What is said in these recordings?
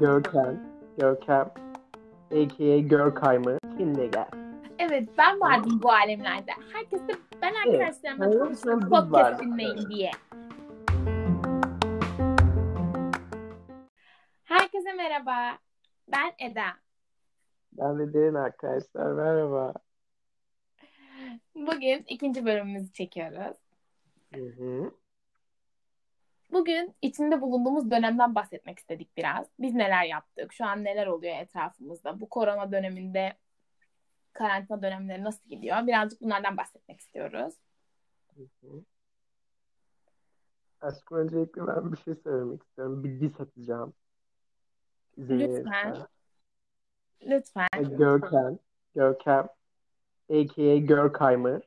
Görkem, Görkem, a.k.a. Görkay'mı kimle gel? Evet ben vardım bu alemlerde. Herkes de ben arkadaşlarımla Evet, konuştum podcast dinleyin diye. Herkese merhaba. Ben Eda. Ben de derin arkadaşlar, merhaba. Bugün ikinci bölümümüzü çekiyoruz. Hı hı. Bugün içinde bulunduğumuz dönemden bahsetmek istedik biraz. Biz neler yaptık? Şu an neler oluyor etrafımızda? Bu korona döneminde karantina dönemleri nasıl gidiyor? Birazcık bunlardan bahsetmek istiyoruz. Aşkım öncelikle ben bir şey söylemek istiyorum. Bir diss atacağım. İzin Lütfen. verirsen. Lütfen. Görkem, Görkem, a.k.a. Görkay'mı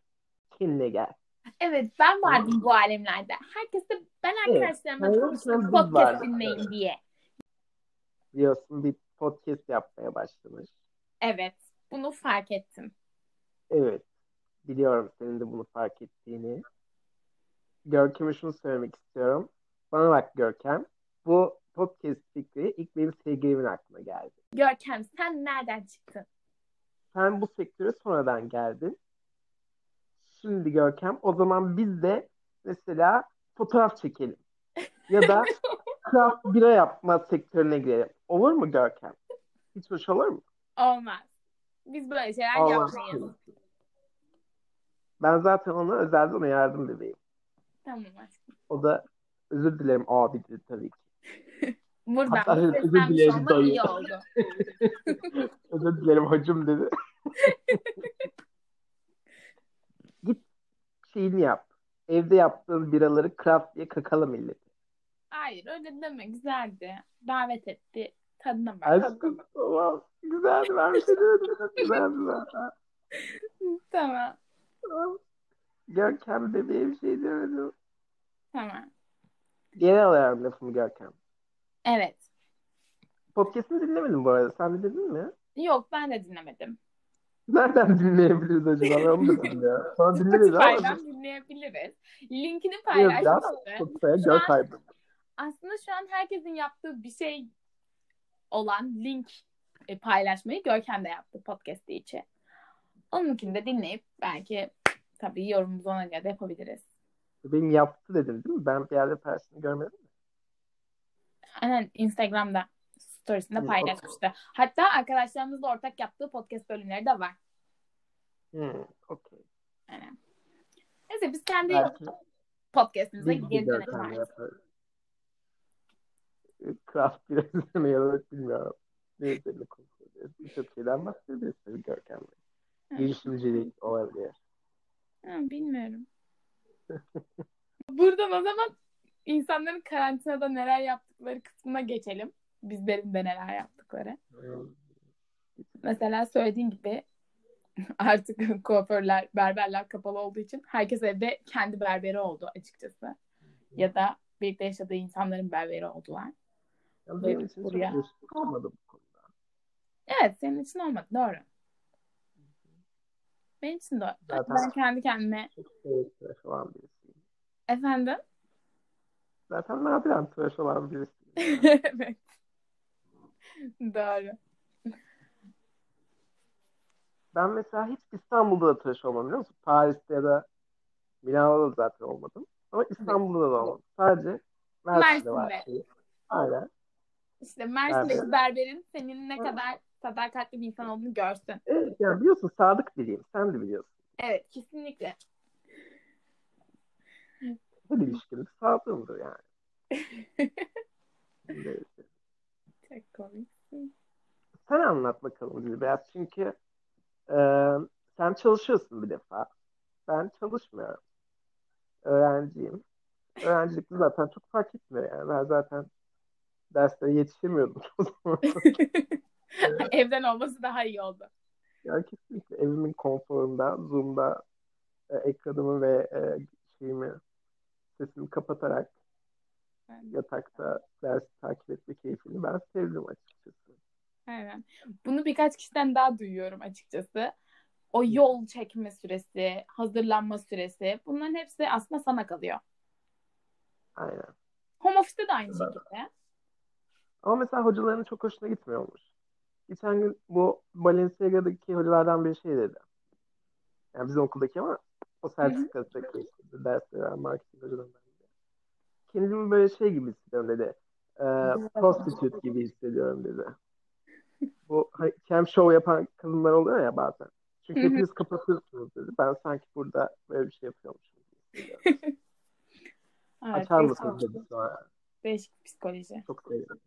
kimle gel? Evet ben vardım bu alemlerde. Herkes de ben Evet, arkadaşlarımla konuştum biz podcast dinleyin diye. Biliyorsun bir podcast yapmaya başlamış. Evet bunu fark ettim. Evet. Biliyorum senin de bunu fark ettiğini. Görkem'e şunu söylemek istiyorum. Bana bak Görkem. Bu podcast fikri ilk benim sevgilimin aklına geldi. Görkem sen nereden çıktın? Sen bu sektöre sonradan geldin. Şimdi Görkem o zaman biz de mesela fotoğraf çekelim. Ya da craft bira yapma sektörüne girelim. Olur mu Görkem? Hiç hoş olur mu? Olmaz. Biz böyle şeyler Allah yapmayız. Ben zaten ona özelden ona yardım bebeğim. Tamam aşkım. O da özür dilerim abi dedi tabii ki. Buradan Hatta özür dilerim dayı. iyi oldu. Özür dilerim hacım dedi. Git şeyini yap. Evde yaptığın biraları craft diye kakala milleti. Hayır öyle deme güzeldi. Davet etti. Tadına bak. Aşkım tamam. Güzeldi ben bir şey demedim. Güzeldi. Tamam. Görkem bebeğe bir şey demedim. Tamam. Geri alıyorum lafımı Görkem. Evet. Podcast'ını dinlemedim bu arada. Sen dinledin mi? Yok ben de dinlemedim. Nereden dinleyebiliriz acaba? Ben onu da bilmiyorum. Sonra dinleriz ama. Spotify'dan dinleyebiliriz. Linkini paylaşmıştı. Spotify'a an- Görkay. Aslında şu an herkesin yaptığı bir şey olan link e, paylaşmayı Görkem de yaptı podcast'i için. Onunkini de dinleyip belki tabii yorumumuzu ona göre de yapabiliriz. Benim yaptı dedim değil mi? Ben bir yerde paylaştığını görmedim. Aynen Instagram'da storiesinde paylaşmıştı. Hatta arkadaşlarımızla ortak yaptığı podcast bölümleri de var. Hmm, okey. Aynen. Neyse biz kendi Belki podcast'imize geri dönelim. Craft biraz izleme ya da bilmiyorum. Ne üzerine konuşuyoruz. Birçok şeyden bahsediyoruz tabii Görkem'le. Girişimcilik olabilir. Ha, bilmiyorum. Buradan o zaman insanların karantinada neler yaptıkları kısmına geçelim. Bizlerin de neler yaptıkları. Mesela söylediğin gibi artık kuaförler, berberler kapalı olduğu için herkes evde kendi berberi oldu açıkçası. Ya da birlikte yaşadığı insanların berberi oldular. Yani benim için çok Buraya. değişiklik olmadı bu konuda. Evet senin için olmadı doğru. Benim için de Zaten- Ben kendi kendime sevip tıraş olan birisiyim. efendim Zaten nadiren tıraş olan birisiyim. evet. Doğru. Ben mesela hiç İstanbul'da da tıraş olmadım biliyor musun? Paris'te ya da Milano'da da zaten olmadım. Ama İstanbul'da da olmadım. Sadece Mersin'de var Mersin'de. şey. Aynen. İşte Mersin'deki berberin senin ne kadar sadakatli bir insan olduğunu görsün. Evet, yani biliyorsun sadık biriyim. Sen de biliyorsun. Evet kesinlikle. Her ilişkide sadığımdır yani. Çok komik. Sen anlat bakalım biraz. Çünkü e, sen çalışıyorsun bir defa. Ben çalışmıyorum. Öğrenciyim. Öğrencilikte zaten çok fark etmiyor yani. Ben zaten derslere yetişemiyordum o zaman. Evden olması daha iyi oldu. Ya kesinlikle evimin konforunda, Zoom'da e, ekranımı ve e, şeyimi, sesimi kapatarak yatakta ders takip etme keyfini ben sevdim açıkçası. Aynen. Bunu birkaç kişiden daha duyuyorum açıkçası. O yol çekme süresi, hazırlanma süresi bunların hepsi aslında sana kalıyor. Aynen. Home office'te de aynı Ben- şekilde. Ama mesela hocaların çok hoşuna gitmiyormuş. Geçen gün bu Balenciaga'daki hocalardan bir şey dedi. Yani bizim okuldaki ama o sertifikatı işte ders veren marketing hocalarından. Kendimi böyle şey gibi hissediyorum dedi. Ee, prostitute gibi hissediyorum dedi. Bu hani cam show yapan kadınlar oluyor ya bazen. Çünkü hepiniz kapatıyorsunuz dedi. Ben sanki burada böyle bir şey yapıyormuşum. Evet, Açar mısınız dedi sonra. değişik psikoloji. Çok sevdim.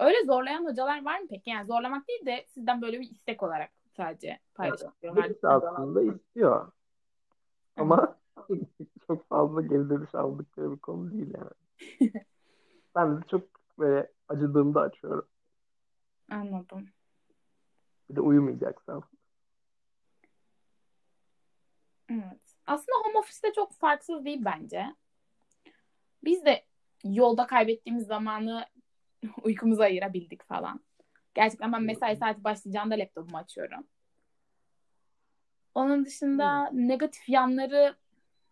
Öyle zorlayan hocalar var mı peki? Yani zorlamak değil de sizden böyle bir istek olarak sadece paylaşıyorum. Hepsi aslında istiyor. Ama çok fazla geri dönüş aldıkları bir konu değil yani. ben de çok böyle acıdığımda açıyorum. Anladım. Bir de uyumayacaksam. Evet. Aslında home office'te çok farksız değil bence. Biz de yolda kaybettiğimiz zamanı uykumuza ayırabildik falan. Gerçekten ben mesai saati başlayacağında laptopumu açıyorum. Onun dışında negatif yanları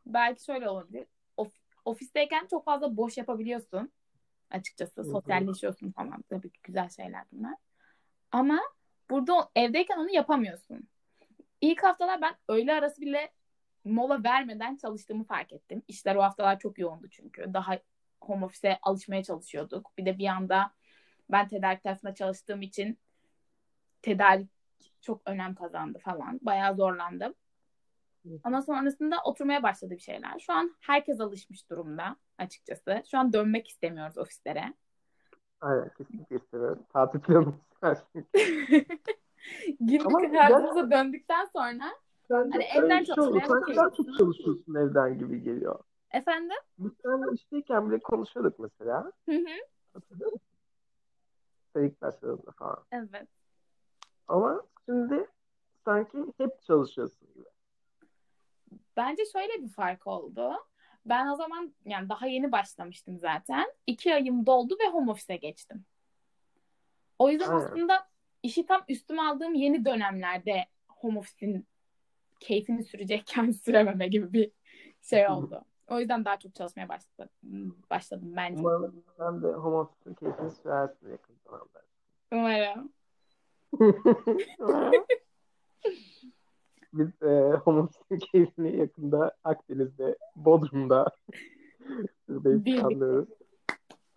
belki şöyle olabilir. Of- ofisteyken çok fazla boş yapabiliyorsun. Açıkçası sosyalleşiyorsun falan. Tabii ki güzel şeyler bunlar. Ama burada evdeyken onu yapamıyorsun. İlk haftalar ben öğle arası bile mola vermeden çalıştığımı fark ettim. İşler o haftalar çok yoğundu çünkü. Daha home office'e alışmaya çalışıyorduk. Bir de bir anda ben tedarik tarafında çalıştığım için tedarik çok önem kazandı falan. Bayağı zorlandım. Ama sonrasında oturmaya başladı bir şeyler. Şu an herkes alışmış durumda açıkçası. Şu an dönmek istemiyoruz ofislere. Aynen kesinlikle istemiyorum. Tatil planım var. Günlük hayatımıza döndükten sonra Hani de evden şey Sen daha çok çalışıyorsun evden gibi geliyor. efendim Biz seninle işteyken bile konuşuyorduk mesela. Hı hı, Hatırlıyor musun? Sen ilk başladığında falan. evet. Ama şimdi sanki hep çalışıyorsun gibi. Bence şöyle bir fark oldu. Ben o zaman yani daha yeni başlamıştım zaten. İki ayım doldu ve home office'e geçtim. O yüzden Aynen. aslında işi tam üstüme aldığım yeni dönemlerde home office'in keyfini sürecekken sürememe gibi bir şey oldu. O yüzden daha çok çalışmaya başladım, başladım bence. Umarım sen de home office'in keyfini sürersin yakın zamanda. Umarım. Biz e, home office'in keyfini yakında Akdeniz'de, Bodrum'da Birlikte. planlıyoruz.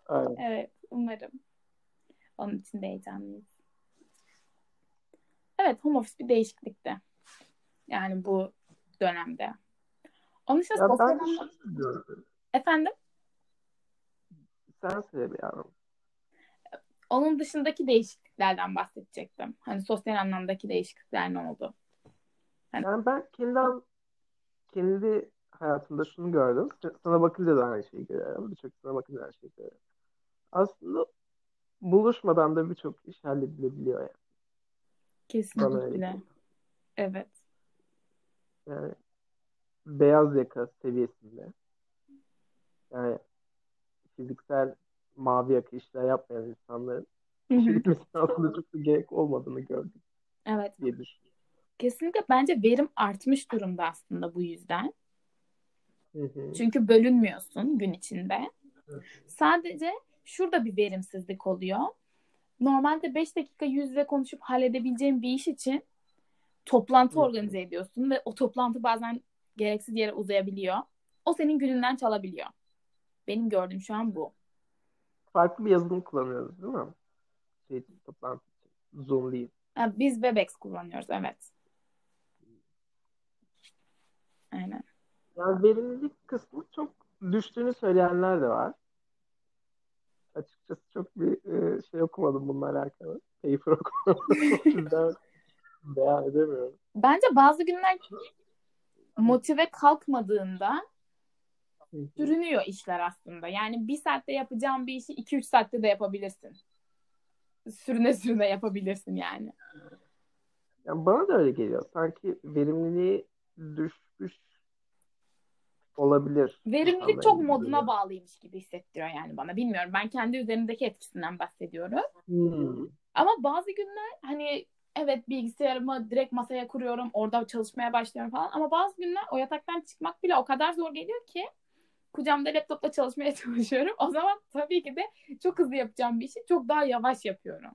Aynen. Evet, umarım. Onun için de heyecanlıyız. Evet, home office bir değişiklikti. Yani bu dönemde. Onun Ya sosyal ben anlamda... Efendim? Sen söyle bir yavrum. Onun dışındaki değişikliklerden bahsedecektim. Hani sosyal anlamdaki değişiklikler ne oldu? Yani ben kendi kendi hayatımda şunu gördüm. Sana bakınca da aynı şeyi görüyorum. Birçok sana bakınca aynı şeyi görüyorum. Aslında buluşmadan da birçok iş halledilebiliyor yani. Kesinlikle. Evet. Yani beyaz yaka seviyesinde. Yani fiziksel mavi yaka işler yapmayan insanların işe gitmesine aslında çok da gerek olmadığını gördük Evet. diye düşünüyorum. Kesinlikle bence verim artmış durumda aslında bu yüzden. Hı hı. Çünkü bölünmüyorsun gün içinde. Sadece şurada bir verimsizlik oluyor. Normalde 5 dakika yüz yüze konuşup halledebileceğin bir iş için toplantı organize ediyorsun ve o toplantı bazen gereksiz yere uzayabiliyor. O senin gününden çalabiliyor. Benim gördüğüm şu an bu. Farklı bir yazılım kullanıyoruz değil mi? Şey toplantı. Zoom değil. Biz Webex kullanıyoruz evet. Aynen. Yani verimlilik kısmı çok düştüğünü söyleyenler de var. Açıkçası çok bir e, şey okumadım bununla alakalı. Paper okumadım. Beyan edemiyorum. Bence bazı günler motive kalkmadığında sürünüyor işler aslında. Yani bir saatte yapacağın bir işi 2-3 saatte de yapabilirsin. Sürüne sürüne yapabilirsin yani. Yani bana da öyle geliyor. Sanki verimliliği düşmüş olabilir. Verimlilik çok moduna bağlıymış gibi hissettiriyor yani bana. Bilmiyorum. Ben kendi üzerimdeki etkisinden bahsediyorum. Hmm. Ama bazı günler hani evet bilgisayarımı direkt masaya kuruyorum. Orada çalışmaya başlıyorum falan. Ama bazı günler o yataktan çıkmak bile o kadar zor geliyor ki kucamda laptopla çalışmaya çalışıyorum. O zaman tabii ki de çok hızlı yapacağım bir işi çok daha yavaş yapıyorum.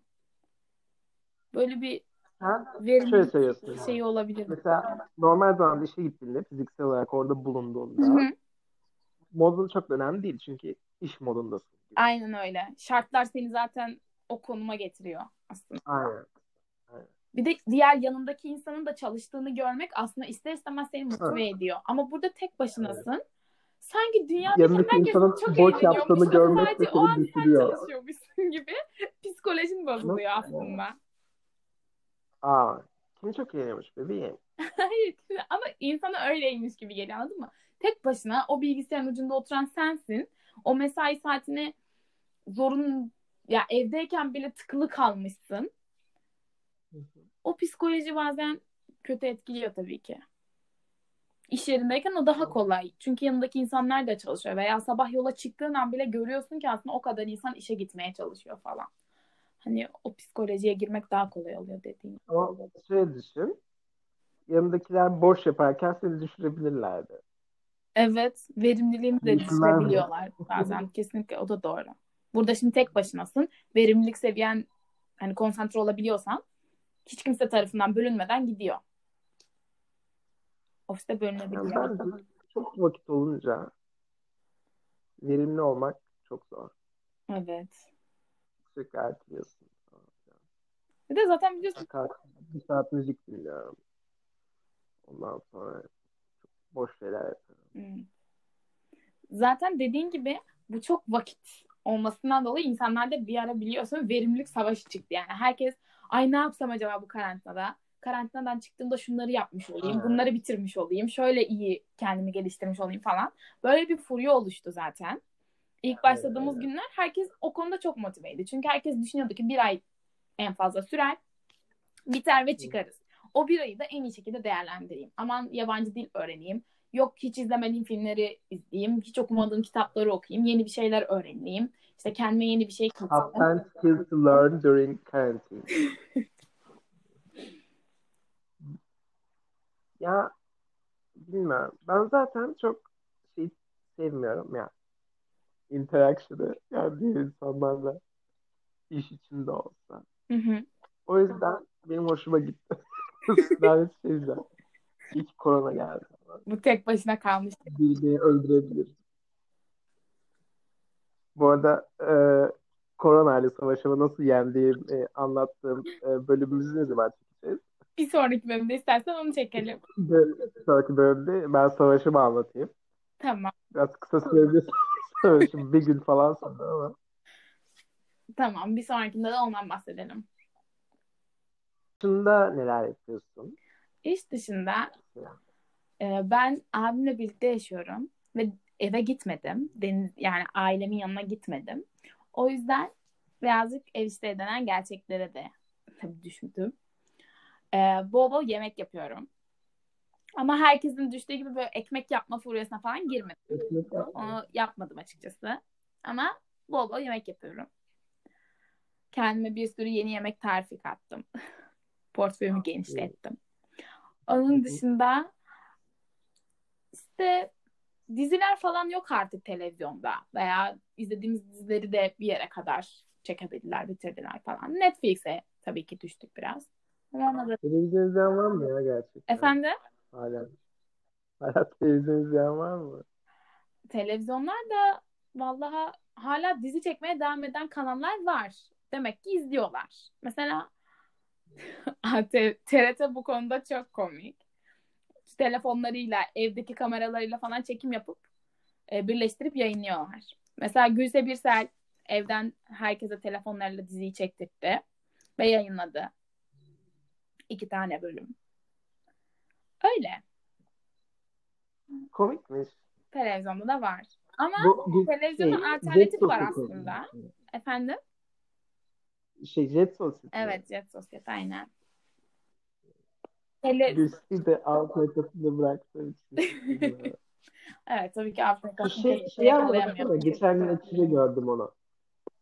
Böyle bir Sen verimlilik şöyle söylüyorsun. yani. şeyi olabilir. Mesela normal zamanda işe gittiğinde fiziksel olarak orada bulunduğunda hı. modun çok önemli değil. Çünkü iş modundasın. Aynen öyle. Şartlar seni zaten o konuma getiriyor aslında. Aynen. Bir de diğer yanındaki insanın da çalıştığını görmek aslında ister istemez seni motive ediyor. Ama burada tek başınasın. Sanki dünyadaki Yanındaki insanın çok boş yaptığını görmek de o an seni sen düşürüyor. çalışıyormuşsun gibi psikolojin bozuluyor aslında. Aa, kim çok eğleniyormuş bebeğim. Hayır ama insana öyleymiş gibi geliyor anladın mı? Tek başına o bilgisayarın ucunda oturan sensin. O mesai saatini zorun ya evdeyken bile tıkılı kalmışsın. O psikoloji bazen kötü etkiliyor tabii ki. İş yerindeyken o daha kolay. Çünkü yanındaki insanlar da çalışıyor. Veya sabah yola çıktığın an bile görüyorsun ki aslında o kadar insan işe gitmeye çalışıyor falan. Hani o psikolojiye girmek daha kolay oluyor dediğim. Ama şöyle düşün. Yanındakiler boş yaparken seni düşürebilirlerdi. Evet, verimliliğini de düşürebiliyorlar bazen. Kesinlikle o da doğru. Burada şimdi tek başınasın. Verimlilik seviyen hani konsantre olabiliyorsan hiç kimse tarafından bölünmeden gidiyor. Ofiste Yani bölünebiliyor. bence çok vakit olunca verimli olmak çok zor. Evet. Sürekli erteliyorsun. Bir de zaten biliyorsun bir saat müzik dinliyorum. Ondan sonra çok boş şeyler yapıyorum. Hmm. Zaten dediğin gibi bu çok vakit olmasından dolayı insanlarda bir ara biliyorsun verimlilik savaşı çıktı. Yani herkes ay ne yapsam acaba bu karantinada? Karantinadan çıktığımda şunları yapmış olayım, bunları bitirmiş olayım, şöyle iyi kendimi geliştirmiş olayım falan. Böyle bir furya oluştu zaten. İlk başladığımız Evet. günler herkes o konuda çok motiveydi. Çünkü herkes düşünüyordu ki bir ay en fazla sürer, biter ve çıkarız. O bir ayı da en iyi şekilde değerlendireyim. Aman yabancı dil öğreneyim. Yok hiç izlemediğim filmleri izleyeyim. Hiç okumadığım kitapları okuyayım. Yeni bir şeyler öğreneyim. İşte kendime yeni bir şey Top katayım. 10 skills to learn during quarantine. Ya bilmiyorum. Ben zaten çok şey sevmiyorum ya. Interaction'ı yani diğer insanlarla iş içinde olsa. Hı hı. O yüzden benim hoşuma gitti. Seveceğim. İyi ki korona geldi. Bu tek başına kalmış. Birbirini öldürebilir. Bu arada e, koronayla savaşımı nasıl yendiğim e, anlattığım e, bölümümüzü ne zaman çekeceğiz? Bir sonraki bölümde istersen onu çekelim. Bir sonraki bölümde ben savaşımı anlatayım. Tamam. Biraz kısa sürebilir savaşım bir gün falan sonra ama. Tamam. Bir sonrakinde de ondan bahsedelim. Dışında neler yapıyorsun? İş dışında e, ben abimle birlikte yaşıyorum ve eve gitmedim. Deniz, yani ailemin yanına gitmedim. O yüzden birazcık ev işleri denen gerçeklere de tabii düşündüm. E, bol bol yemek yapıyorum. Ama herkesin düştüğü gibi böyle ekmek yapma furyasına falan girmedim. Onu yapmadım açıkçası. Ama bol bol yemek yapıyorum. Kendime bir sürü yeni yemek tarifi kattım. Portföyümü genişlettim. Onun dışında işte diziler falan yok artık televizyonda veya izlediğimiz dizileri de bir yere kadar çekebildiler, bitirdiler falan. Netflix'e tabii ki düştük biraz. Ama da... Televizyon izleyen var mı ya gerçekten? Efendim? Hala. Hala televizyon izleyen var mı? Televizyonlarda vallahi hala dizi çekmeye devam eden kanallar var. Demek ki izliyorlar. Mesela TRT bu konuda çok komik. Telefonlarıyla, evdeki kameralarıyla falan çekim yapıp e, birleştirip yayınlıyorlar. Mesela Gülse Birsel evden herkese telefonlarıyla diziyi çektirdi ve yayınladı. İki tane bölüm. Öyle. Komikmiş. Televizyonda da var. Ama Bu, bu televizyonun şey, alternatifi Jet var aslında. Efendim? Şey Jet Sosyete. Evet, Jet Sosyete aynen. Tele... Gülsü'yü de alt yakasında bıraktığım için. Evet tabii ki Afrika. Bu şey, şey anlatsana. Geçen gün açıda gördüm onu.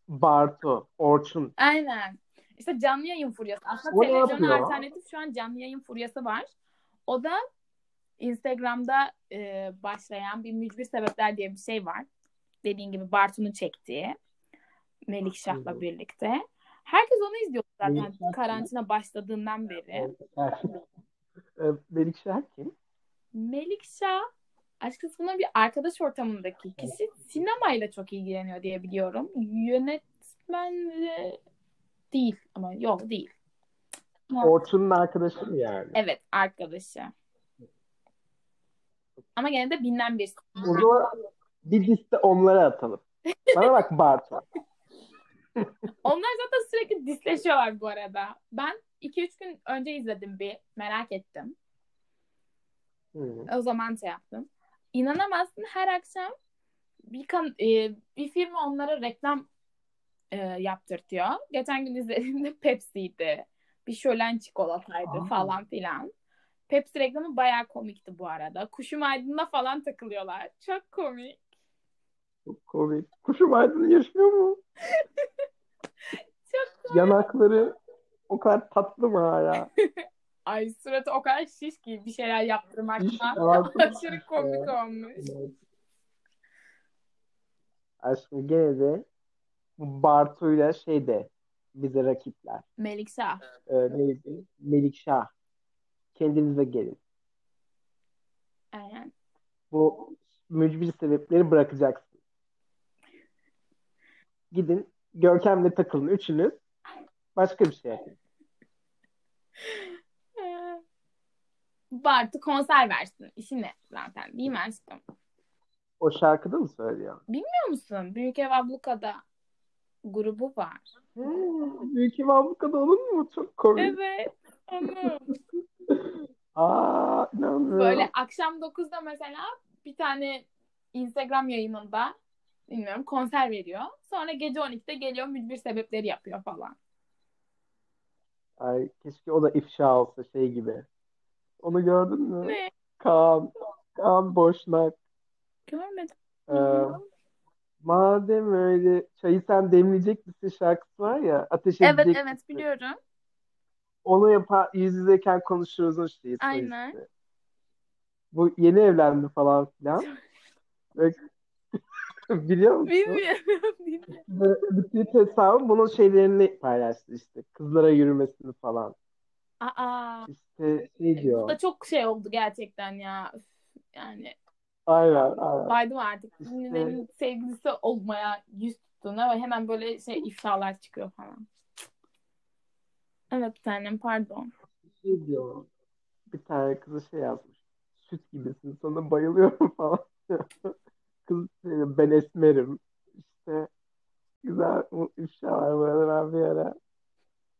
Bartu, Orçun. Aynen. İşte canlı yayın furyası. Aslında O yapıyor? alternatif şu an canlı yayın furyası var. O da Instagram'da e, başlayan bir mücbir sebepler diye bir şey var. Dediğin gibi Bartu'nun çektiği. Melikşah'la birlikte. Herkes onu izliyor zaten Melikşah karantina başladığından beri. Ee, Melikşah kim? Melikşah açıkçası bunun bir arkadaş ortamındaki kişi sinemayla çok ilgileniyor diye biliyorum. Yönetmen de değil ama yok değil. Orçun'un arkadaşı mı yani? Evet arkadaşı. Ama gene de bilinen birisi. O zaman bir liste onlara atalım. Bana bak Bartu. Onlar zaten sürekli disleşiyorlar bu arada. Ben 2-3 gün önce izledim bir. Merak ettim. Hı. O zaman şey yaptım. İnanamazsın her akşam bir, kan e, bir firma onlara reklam e, yaptırtıyor. Geçen gün izlediğimde Pepsi'ydi. Bir şölen çikolataydı Aa. falan filan. Pepsi reklamı bayağı komikti bu arada. Kuşum Aydın'da falan takılıyorlar. Çok komik. Çok komik. Kuşum Aydın yaşıyor mu? Çok Yanakları o kadar tatlı mı hala? Ay suratı o kadar şiş ki bir şeyler Şiş, ağzı aşırı komik şiş. olmuş. Evet. Aşkım gene de Bartu'yla şey de bize rakipler. Melikşah. Ee, neydi? Melikşah. Kendinize gelin. Aynen. Bu mücbir sebepleri bırakacaksın. Gidin Görkem'le takılın üçünüz. Başka bir şey yapın. Bartu konser versin. İşi ne zaten değil mi aşkım? O şarkıda mı söylüyor? Biliyor musun? Büyük Ev Abluka'da grubu var. Hmm, Büyük İmam Abluka'da olur mu? Çok komik. Evet. Onu. Aa, inanmıyorum. Böyle akşam 9'da mesela bir tane Instagram yayınında bilmiyorum konser veriyor. Sonra gece 12'de geliyor mücbir sebepleri yapıyor falan. Ay, keşke o da ifşa olsa şey gibi. Onu gördün mü? Ne? Kaan, Kaan Boşnak. Görmedim. Ee, madem öyle çayı sen demleyecek misin şarkısı var ya ateş Evet edecek evet misin? biliyorum. Onu yapar yüz yüzeyken konuşuruz o şeyi Aynen. solisti. Bu yeni evlendi falan filan. Biliyor musun? Bilmiyorum. bilmiyorum. Bütün hesabı bunun şeylerini paylaştı işte. Kızlara yürümesini falan. Aa, İşte şey bu diyor. da çok şey oldu gerçekten ya. Yani Aynen, aynen. baydım artık. Ünlülerin sevgilisi olmaya yüz tuttuğuna ve hemen böyle şey ifşalar çıkıyor falan. Evet tanem pardon. Şey diyor. Bir tane kızı şey yazmış. Süt gibisin sana bayılıyorum falan. Kız ben esmerim. İşte güzel bu ifşalar böyle ben bir ara.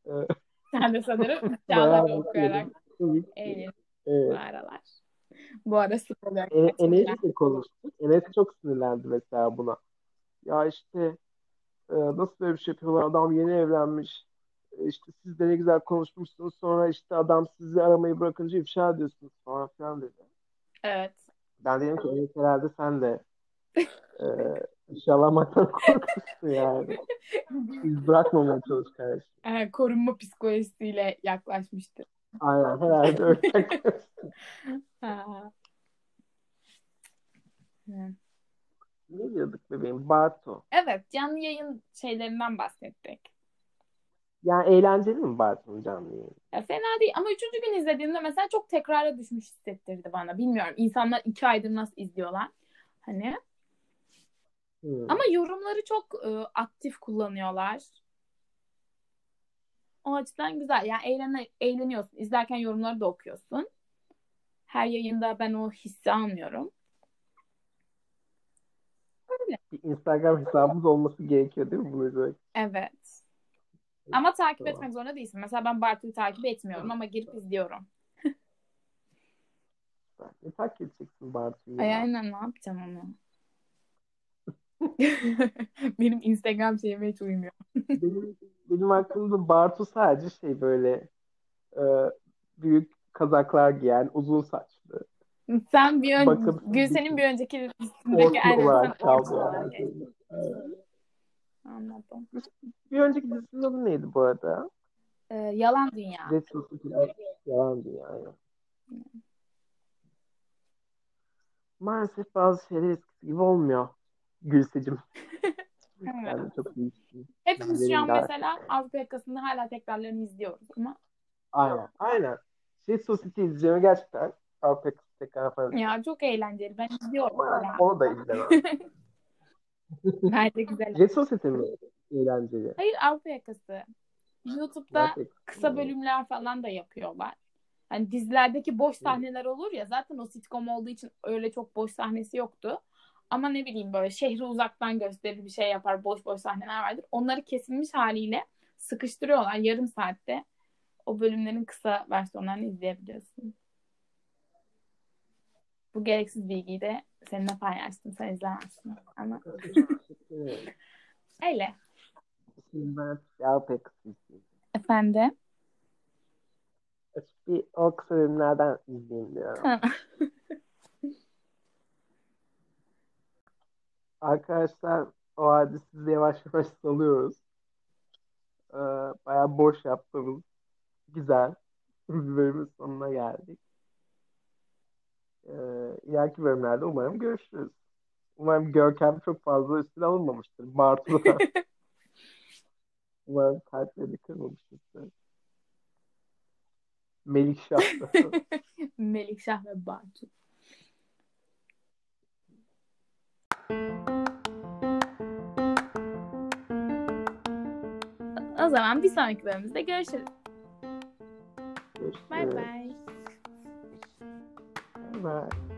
e, Sen de sanırım ifşaları okuyarak eğleniyorsun Evet. bu aralar. Bu ara sık oluyor E- gerçekten. Enes'le konuştuk. Enes çok sinirlendi mesela buna. Ya işte e, nasıl böyle bir şey yapıyorlar? Adam yeni evlenmiş. E, İşte siz de ne güzel konuşmuşsunuz. Sonra işte adam sizi aramayı bırakınca ifşa ediyorsunuz falan filan dedi. Evet. Ben dedim ki Enes herhalde sen de e, ifşalamaktan korkuyorsun yani. Biz bırakmamaya çalış kardeşim. Ee, korunma psikolojisiyle yaklaşmıştır. Aynen herhalde öyle. Ha. Hı. Ne diyorduk bebeğim? Bartu. Evet, canlı yayın şeylerinden bahsettik. Yani eğlenceli mi Bartu'nun canlı yayını? Ya fena değil ama üçüncü gün izlediğimde mesela çok tekrara düşmüş hissettirdi bana. Bilmiyorum insanlar iki aydır nasıl izliyorlar. Hani Hmm. ama yorumları çok e, aktif kullanıyorlar. O açıdan güzel. Yani eğlen eğleniyorsun. İzlerken yorumları da okuyorsun. Her yayında ben o hissi almıyorum. Öyle. Instagram hesabımız olması gerekiyor değil mi izlemek? Evet. Ama takip Tamam. etmek zorunda değilsin. Mesela ben Bartu'yu takip etmiyorum ama girip izliyorum. Ne fark edeceksin Bartu'yu Ay aynen ne yapacağım onu? Benim Instagram şeyime hiç uymuyor. Benim, benim aklımda Bartu sadece şey böyle e, büyük kazaklar giyen, uzun saçlı. Sen bir ön... Gülsen'in bir- önceki geçtin. Evet. Anladım. Bir önceki dizinin adı neydi bu arada? Ee, Yalan Dünya. Yalan dünya. maalesef bazı şeyler eskisi gibi olmuyor Gülsecim. De çok iyisin. Hepimiz şu an mesela Avrupa Yakası'nda hala tekrarlarını izliyoruz ama Aynen. Aynen. Şey Society izleyeceğim gerçekten. Avrupa Yakası tekrar falan. ya çok eğlenceli. Ben izliyorum Ama onu da izlemem. Bence güzel. Jet Society mi eğlenceli? Hayır Avrupa Yakası. YouTube'da Gerçekten. kısa bölümler falan da yapıyorlar. Hani dizilerdeki boş sahneler olur ya zaten o sitcom olduğu için öyle çok boş sahnesi yoktu. Ama ne bileyim böyle şehri uzaktan gösterir bir şey yapar boş boş sahneler vardır. Onları kesilmiş haliyle sıkıştırıyorlar yarım saatte. O bölümlerin kısa versiyonlarını izleyebiliyorsun. Bu gereksiz bilgiyi de seninle paylaştım. Sen izlemezsin. Ama öyle. İzleyeyim. Efendim? Bir o kısa bölümlerden izleyeyim diyorum. Arkadaşlar o halde sizi yavaş yavaş salıyoruz. Ee, bayağı boş yaptığımız güzel bir bölümün sonuna geldik. Ee, ileriki bölümlerde umarım görüşürüz. Umarım Görkem çok fazla üstüne alınmamıştır. Bartu'da. umarım kalpleri kırmamıştır. Melikşah'da. Melikşah ve Bartu. O zaman bir sonraki bölümümüzde görüşürüz. Görüşürüz. Bay bay. Bye.